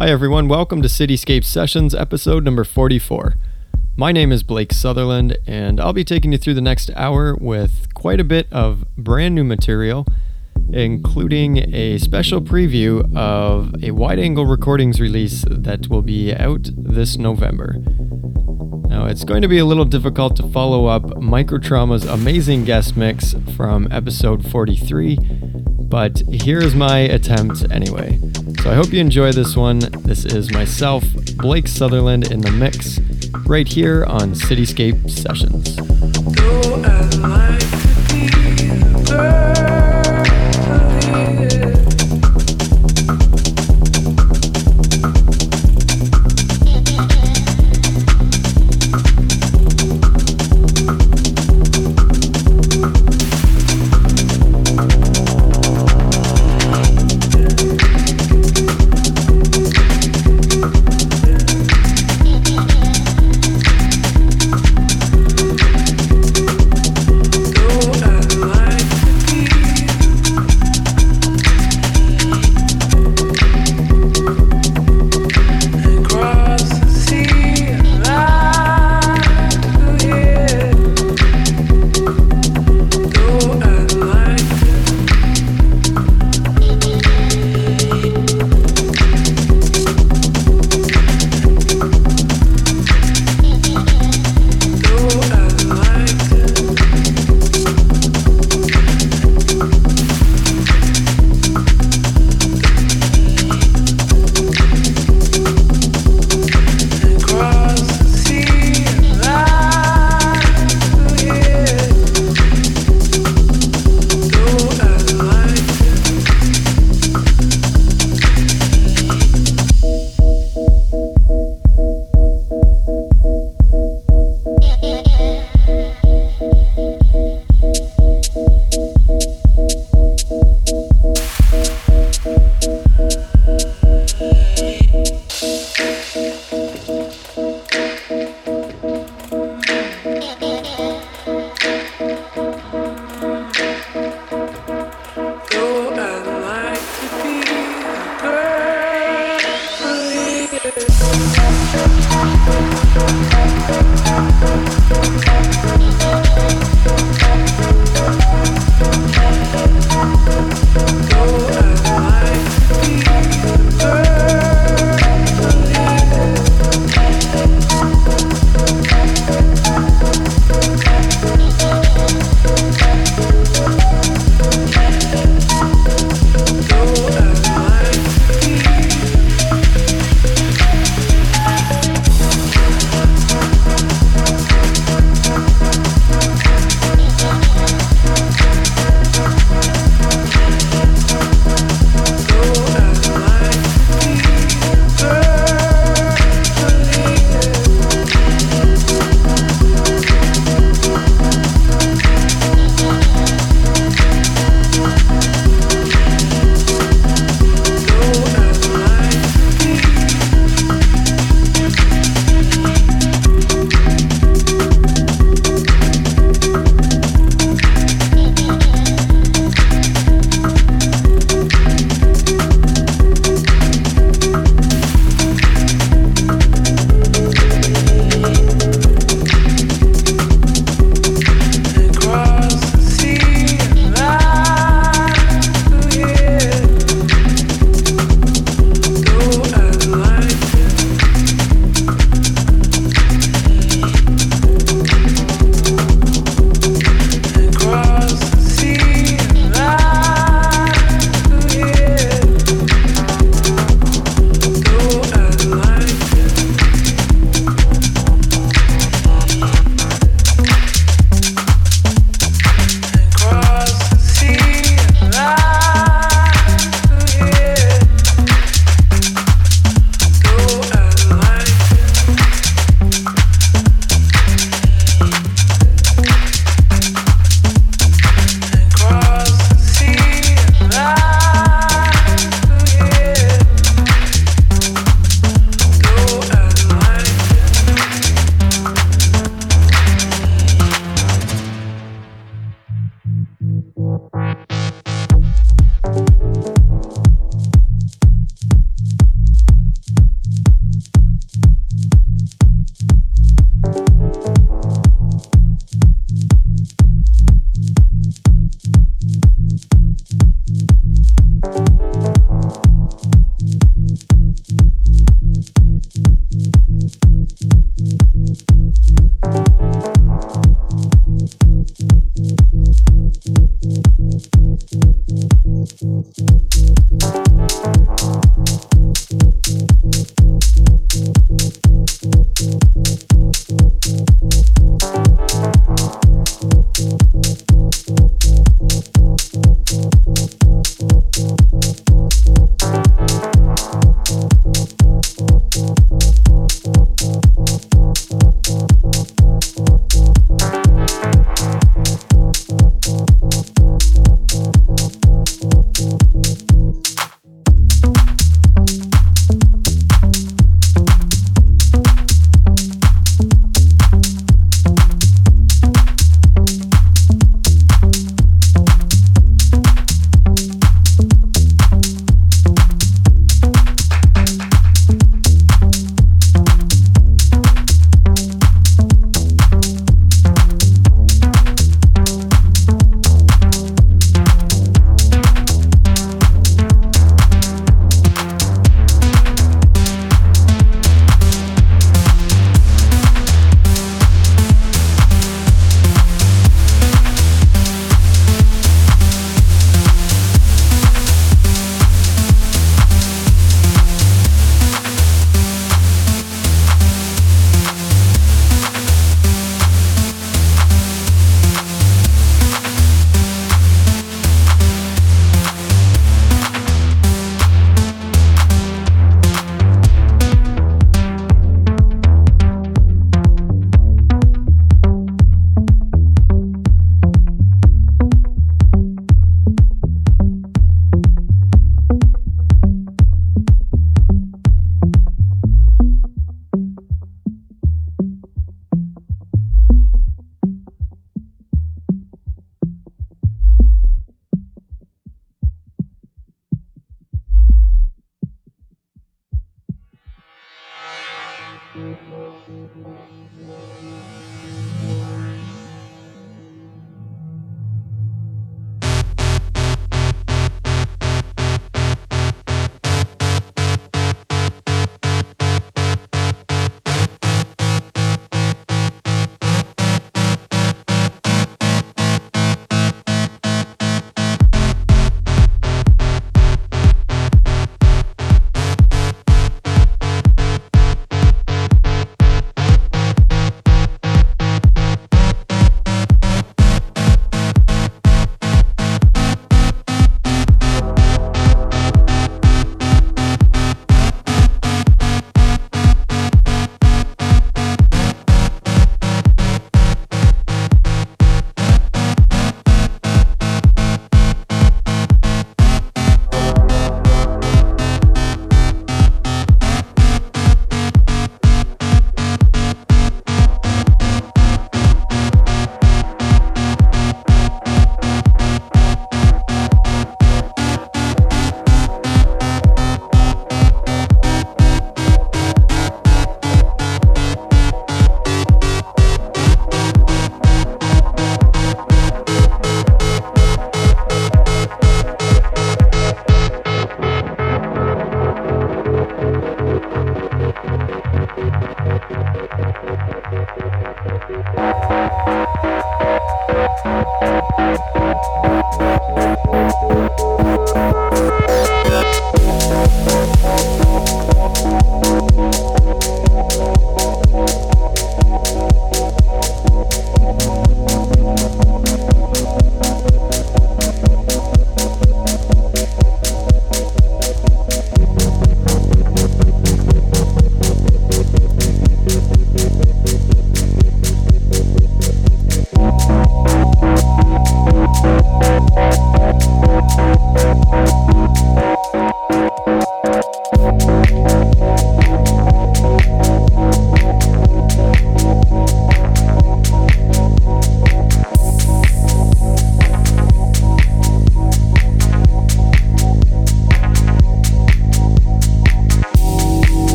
Hi, everyone. Welcome to Cityscape Sessions, episode number 44. My name is Blake Sutherland, and I'll be taking you through the next hour with quite a bit of brand new material, including a special preview of a wide angle recordings release that will be out this November. Now, it's going to be a little difficult to follow up Microtrauma's amazing guest mix from episode 43, but here's my attempt anyway. So I hope you enjoy this one. This is myself, Blake Sutherland, in the mix right here on Cityscape Sessions.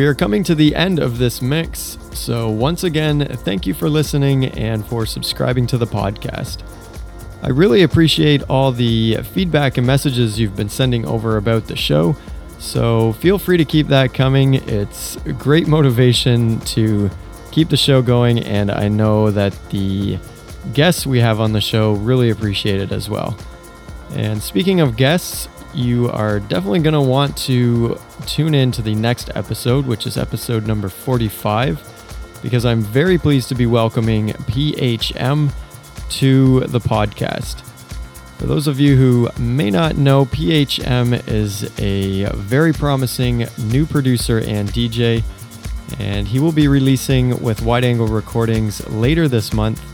We are coming to the end of this mix, so once again, thank you for listening and for subscribing to the podcast. I really appreciate all the feedback and messages you've been sending over about the show, so feel free to keep that coming. It's great motivation to keep the show going, and I know that the guests we have on the show really appreciate it as well. And speaking of guests, you are definitely going to want to tune in to the next episode, which is episode number 45, because I'm very pleased to be welcoming PHM to the podcast. For those of you who may not know, PHM is a very promising new producer and DJ, and he will be releasing with Wide Angle Recordings later this month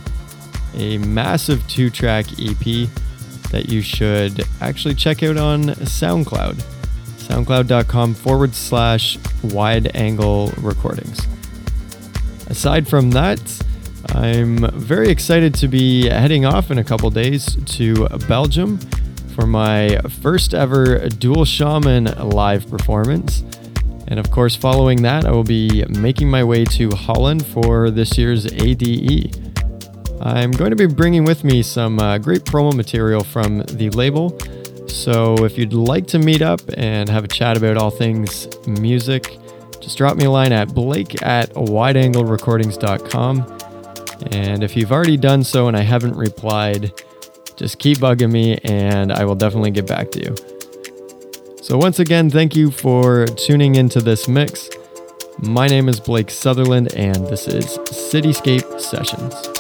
a massive two track EP that you should actually check out on SoundCloud. SoundCloud.com forward slash wide angle recordings. Aside from that, I'm very excited to be heading off in a couple days to Belgium for my first ever Dual Shaman live performance. And of course, following that, I will be making my way to Holland for this year's ADE. I'm going to be bringing with me some uh, great promo material from the label. So if you'd like to meet up and have a chat about all things music, just drop me a line at blake at wideanglerecordings.com. And if you've already done so and I haven't replied, just keep bugging me and I will definitely get back to you. So, once again, thank you for tuning into this mix. My name is Blake Sutherland, and this is Cityscape Sessions.